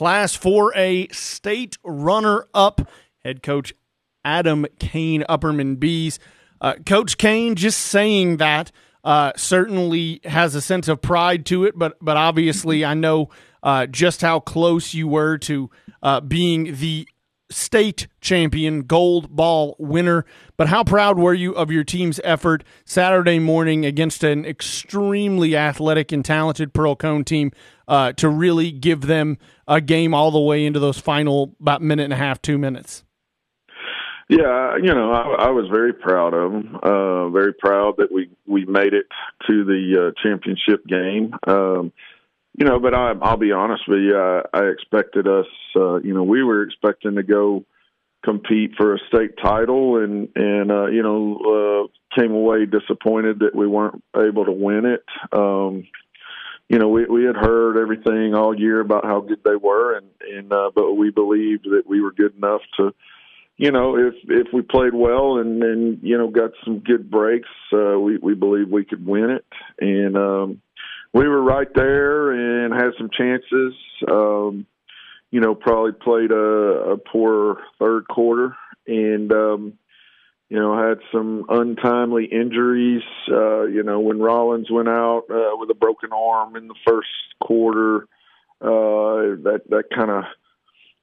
Class 4A state runner up, head coach Adam Caine, Upperman Bees. Uh, coach Caine, just saying that uh, certainly has a sense of pride to it, but but obviously I know uh, just how close you were to uh, being the state champion, gold ball winner. But how proud were you of your team's effort Saturday morning against an extremely athletic and talented Pearl-Cohn team uh, to really give them a game all the way into those final about minute and a half, two minutes? Yeah, you know, I, I was very proud of them. Uh, very proud that we we made it to the uh, championship game. Um, you know, but I, I'll be honest with you. I, I expected us. Uh, you know, we were expecting to go compete for a state title, and and uh, you know, uh, came away disappointed that we weren't able to win it. Um, you know, we we had heard everything all year about how good they were, and and uh, but we believed that we were good enough to you know, if if we played well and and you know got some good breaks, uh, we we believe we could win it, and um, we were right there and had some chances. Um, you know, probably played a, a poor third quarter, and um, you know had some untimely injuries. Uh, you know, when Rollins went out uh, with a broken arm in the first quarter, uh, that that kind of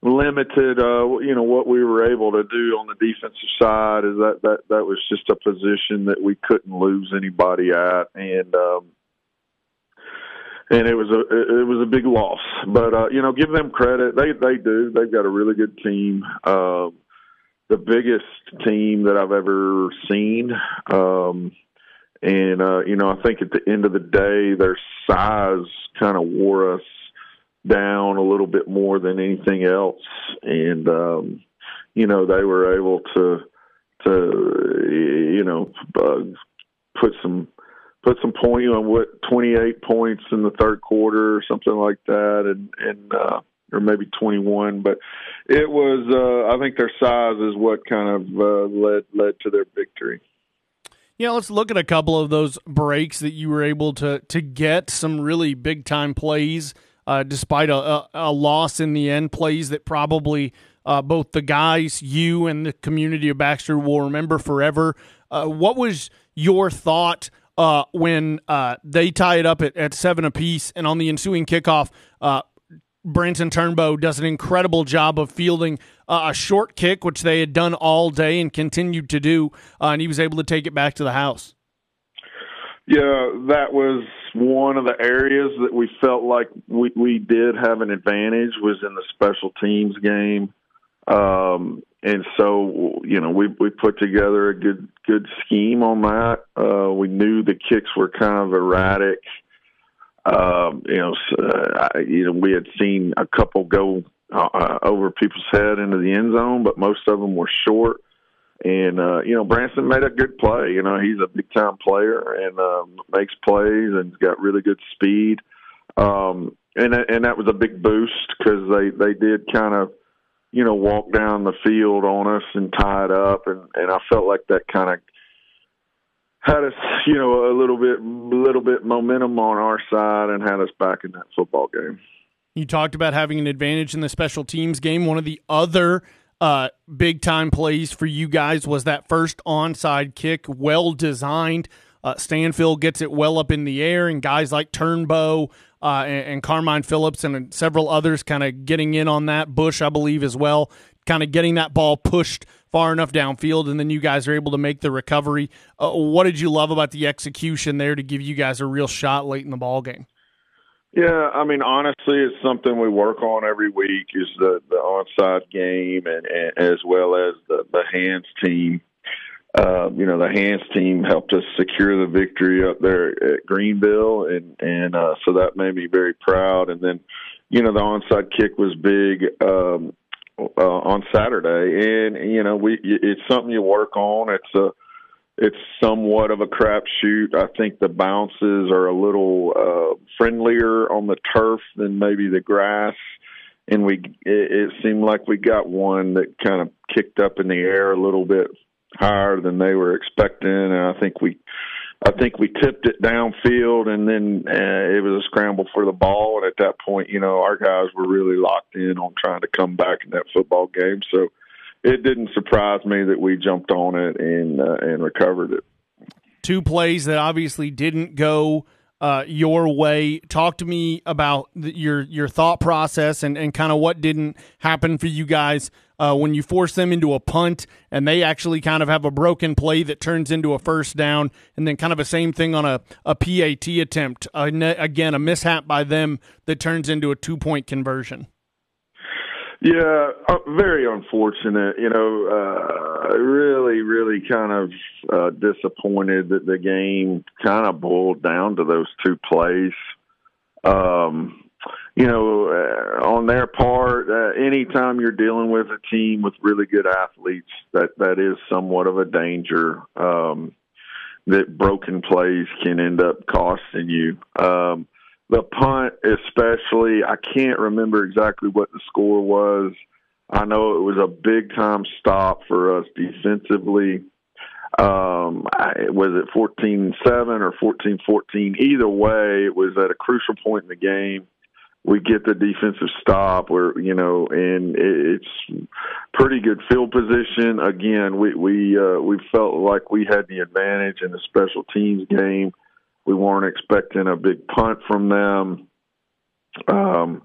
limited uh you know what we were able to do on the defensive side is that that that was just a position that we couldn't lose anybody at and um and it was a it was a big loss. But uh you know give them credit. They they do. They've got a really good team. Um the biggest team that I've ever seen. Um and uh you know I think at the end of the day their size kind of wore us down a little bit more than anything else, and um, you know they were able to to you know uh, put some put some point on what 28 points in the third quarter or something like that, and and uh, or maybe 21, but it was uh, I think their size is what kind of uh, led led to their victory. Yeah, let's look at a couple of those breaks that you were able to to get some really big time plays uh, despite a, a, a, loss in the end. Plays that probably uh, both the guys, you, and the community of Baxter will remember forever. Uh, what was your thought uh, when uh, they tie it up at, at, seven apiece, and on the ensuing kickoff? Uh, Branson Turnbow does an incredible job of fielding a short kick, which they had done all day and continued to do, and he was able to take it back to the house. Yeah, that was one of the areas that we felt like we, we did have an advantage was in the special teams game. Um, and so, you know, we, we put together a good, good scheme on that. Uh, we knew the kicks were kind of erratic. Um, you know, uh, I, you know, we had seen a couple go uh, over people's head into the end zone, but most of them were short. And uh, you know, Branson made a good play. You know, he's a big time player and um, makes plays and got really good speed. Um, and and that was a big boost because they they did kind of you know walk down the field on us and tie it up, and and I felt like that kind of had us you know a little bit little bit momentum on our side and had us back in that football game. You talked about having an advantage in the special teams game. One of the other uh, big time plays for you guys was that first onside kick, well designed. Uh, Stanfield gets it well up in the air, and guys like Turnbow uh, and, and, Carmine Phillips and several others kind of getting in on that. Bush, I believe, as well, kind of getting that ball pushed far enough downfield, and then you guys are able to make the recovery. Uh, what did you love about the execution there to give you guys a real shot late in the ball game? Yeah, I mean, honestly, it's something we work on every week. Is the the onside game and, and as well as the the hands team. Uh, you know, the hands team helped us secure the victory up there at Greeneville, and and uh, so that made me very proud. And then, you know, the onside kick was big um, uh, on Saturday, and you know, we it's something you work on. It's a it's somewhat of a crapshoot. I think the bounces are a little uh, friendlier on the turf than maybe the grass, and we it, it seemed like we got one that kind of kicked up in the air a little bit higher than they were expecting, and I think we I think we tipped it downfield, and then uh, it was a scramble for the ball. And at that point, you know, our guys were really locked in on trying to come back in that football game. So it didn't surprise me that we jumped on it and uh, and recovered it. Two plays that obviously didn't go uh, your way. Talk to me about the, your your thought process and, and kind of what didn't happen for you guys uh, when you force them into a punt and they actually kind of have a broken play that turns into a first down, and then kind of a same thing on a, a PAT attempt. Uh, again, a mishap by them that turns into a two point conversion. Yeah, uh, very unfortunate. You know, uh, really, really kind of uh, disappointed that the game kind of boiled down to those two plays. Um, you know, uh, on their part, uh, anytime you're dealing with a team with really good athletes, that that is somewhat of a danger. Um, that broken plays can end up costing you. Um, the punt, especially, I can't remember exactly what the score was. I know it was a big time stop for us defensively. Um, I, was it 14 7 or 14 14? Either way, it was at a crucial point in the game we get the defensive stop. Where you know and it's pretty good field position. Again we we uh we felt like we had the advantage in the special teams game. We weren't expecting a big punt from them. Um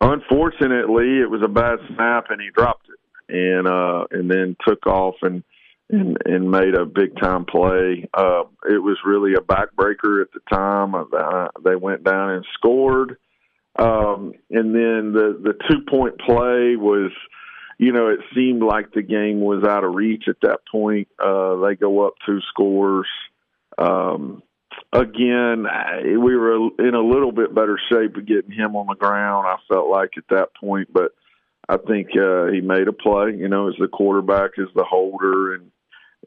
unfortunately it was a bad snap and he dropped it and uh and then took off and and and made a big time play. Uh it was really a backbreaker at the time. Uh, they went down and scored um, and then the the two point play was, you know, it seemed like the game was out of reach at that point. Uh, they go up two scores. Um, again, we were in a little bit better shape of getting him on the ground. I felt like at that point, but I think uh, he made a play. You know, as the quarterback, as the holder, and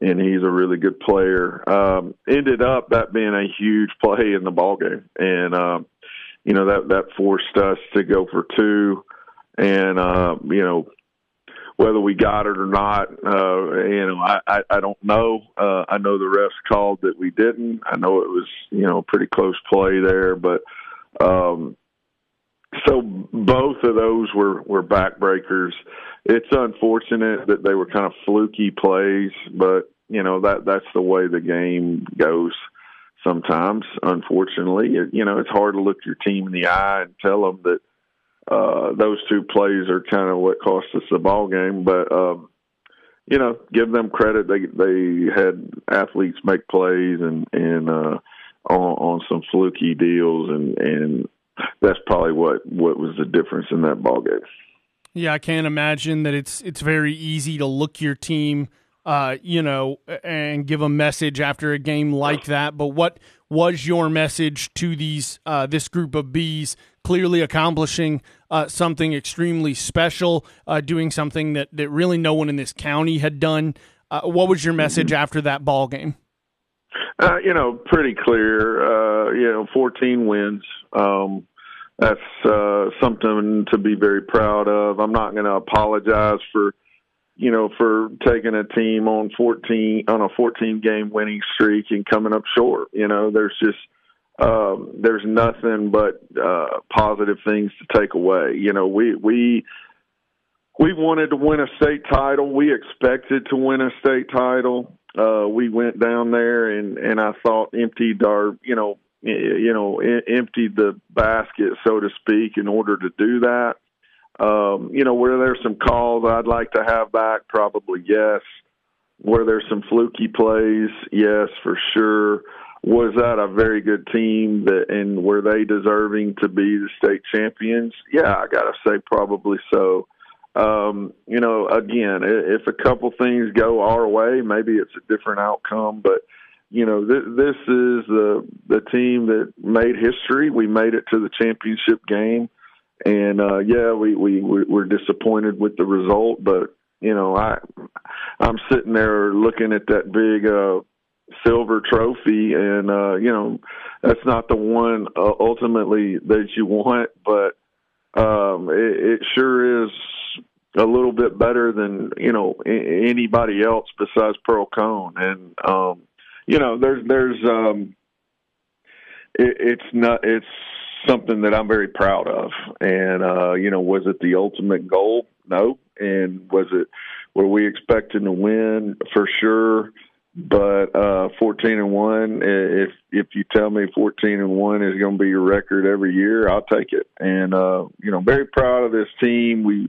and he's a really good player. Um, ended up that being a huge play in the ball game, and um, you know that that forced us to go for two, and uh, you know whether we got it or not, uh, you know I I, I don't know. Uh, I know the refs called that we didn't. I know it was you know pretty close play there, but um, so both of those were were backbreakers. It's unfortunate that they were kind of fluky plays, but you know that that's the way the game goes sometimes. Unfortunately, you know it's hard to look your team in the eye and tell them that uh, those two plays are kind of what cost us the ball game. But um, you know, give them credit. They they had athletes make plays and and uh, on, on some fluky deals, and and that's probably what what was the difference in that ball game. Yeah, I can't imagine that it's it's very easy to look your team uh, you know, and give a message after a game like that. But what was your message to these uh, this group of bees? Clearly accomplishing uh, something extremely special, uh, doing something that that really no one in this county had done. Uh, what was your message mm-hmm. after that ball game? Uh, you know, pretty clear. you know, 14 wins. Um, that's something to be very proud of. I'm not going to apologize for you know, for taking a team on 14 on a 14 game winning streak and coming up short. You know, there's just um, there's nothing but uh, positive things to take away. You know, we we we wanted to win a state title. We expected to win a state title. Uh, we went down there and and I thought emptied our you know you know emptied the basket so to speak in order to do that. Um, you know, were there some calls I'd like to have back? Probably yes. Were there some fluky plays? Yes, for sure. Was that a very good team that and were they deserving to be the state champions? Yeah, I gotta say probably so. Um, you know, again, if a couple things go our way, maybe it's a different outcome, but you know, this, this is the the team that made history. We made it to the championship game and uh, yeah, we we we're disappointed with the result, but you know, I I'm sitting there looking at that big uh, silver trophy, and uh, you know, that's not the one uh, ultimately that you want, but um, it, it sure is a little bit better than you know anybody else besides Pearl-Cohn, and um, you know, there's there's um, it, it's not it's something that I'm very proud of. And uh, you know, was it the ultimate goal? No. And was it were we expecting to win for sure? But uh, 14 and one, if if you tell me 14 and one is going to be your record every year, I'll take it. And uh, you know, very proud of this team. We,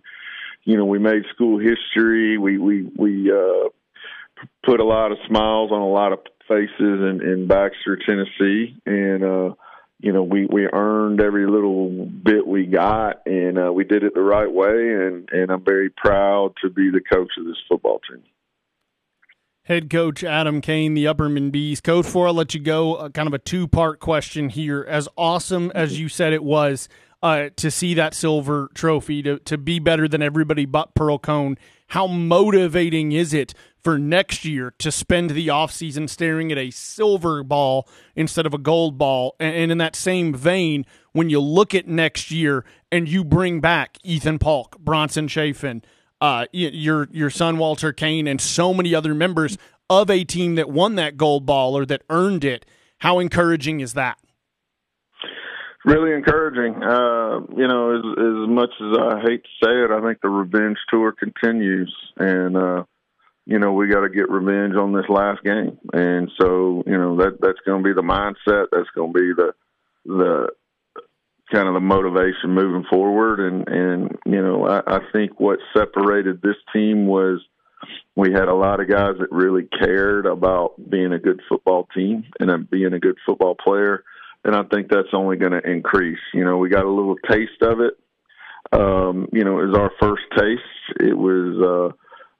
you know, we made school history. We we we uh, put a lot of smiles on a lot of faces in, in Baxter, Tennessee, and uh, you know we we earned every little bit we got, and uh, we did it the right way, and and I'm very proud to be the coach of this football team. Head coach Adam Caine, the Upperman Bees. Coach, before I let you go, uh, kind of a two part question here. As awesome as you said it was uh, to see that silver trophy, to, to be better than everybody but Pearl-Cohn. how motivating is it for next year to spend the offseason staring at a silver ball instead of a gold ball. And in that same vein, when you look at next year and you bring back Ethan Polk, Bronson Chafin, uh, your your son Walter Caine, and so many other members of a team that won that gold ball or that earned it, how encouraging is that? Really encouraging. Uh, you know, as as much as I hate to say it, I think the revenge tour continues, and uh, you know, we got to get revenge on this last game. And so, you know, that that's going to be the mindset. That's going to be the the kind of the motivation moving forward. And and you know, I, I think what separated this team was we had a lot of guys that really cared about being a good football team and being a good football player. And I think that's only going to increase. You know, we got a little taste of it. Um, you know, it was our first taste. It was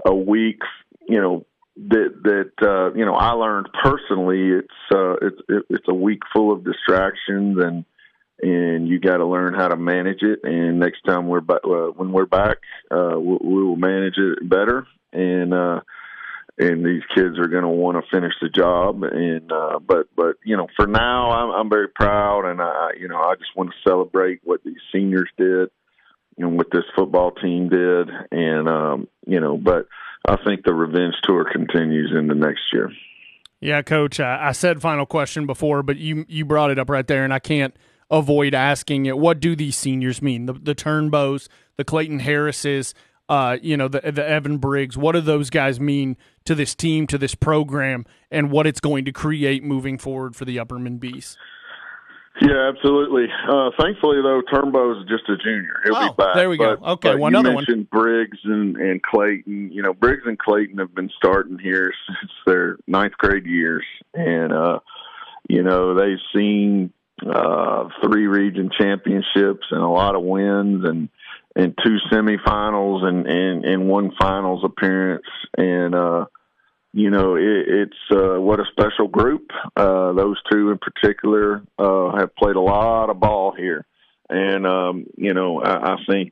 uh, a week you know that that uh, you know I learned personally. It's uh, it's it's a week full of distractions and and you got to learn how to manage it. And next time we're back, uh, when we're back, uh, we, we will manage it better. And uh, and these kids are going to want to finish the job. And uh, but but you know, for now, I'm, I'm very proud, and I you know I just want to celebrate what these seniors did, and what this football team did, and um, you know, but I think the revenge tour continues into next year. Yeah, coach. I, I said final question before, but you you brought it up right there, and I can't avoid asking it. What do these seniors mean? The the Turnbows, the Clayton Harrises, uh, you know, the the Evan Briggs. What do those guys mean to this team, to this program, and what it's going to create moving forward for the Upperman Bees? Yeah, absolutely. Uh, thankfully, though, Turnbow is just a junior. He'll oh, be back. There we go. But, okay, but one you other mentioned one. Briggs and, and Clayton. You know, Briggs and Clayton have been starting here since their ninth grade years, and uh, you know they've seen uh, three region championships and a lot of wins, and and two semifinals and and, and one finals appearance, and uh, you know, it, it's uh, what a special group. Uh, those two in particular uh, have played a lot of ball here, and um, you know, I, I think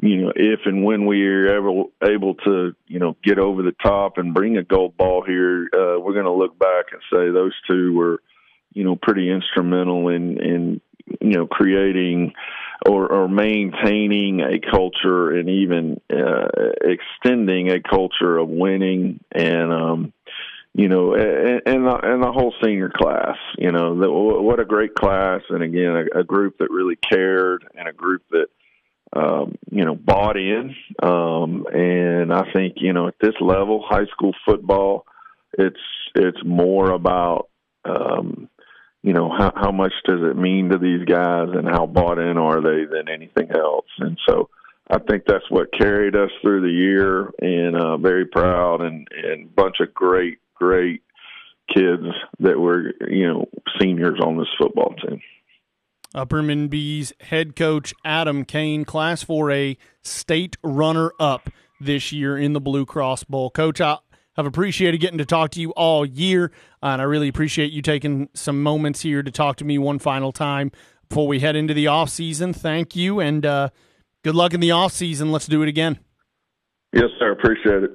you know if and when we are ever able to you know get over the top and bring a gold ball here, uh, we're going to look back and say those two were you know pretty instrumental in in you know creating or, or maintaining a culture and even uh, extending a culture of winning and um you know and, and the the whole senior class you know the, what a great class. And again a, a group that really cared and a group that um you know bought in. Um and i think you know at this level high school football it's it's more about um you know how how much does it mean to these guys and how bought in are they than anything else and so I think that's what carried us through the year and uh very proud and and bunch of great great kids that were you know seniors on this football team. Upperman Bees head coach Adam Caine, Class 4A state runner up this year in the Blue Cross Bowl. Coach, I, I've appreciated getting to talk to you all year, and I really appreciate you taking some moments here to talk to me one final time before we head into the off season. Thank you, and uh, good luck in the off season. Let's do it again. Yes, sir. Appreciate it.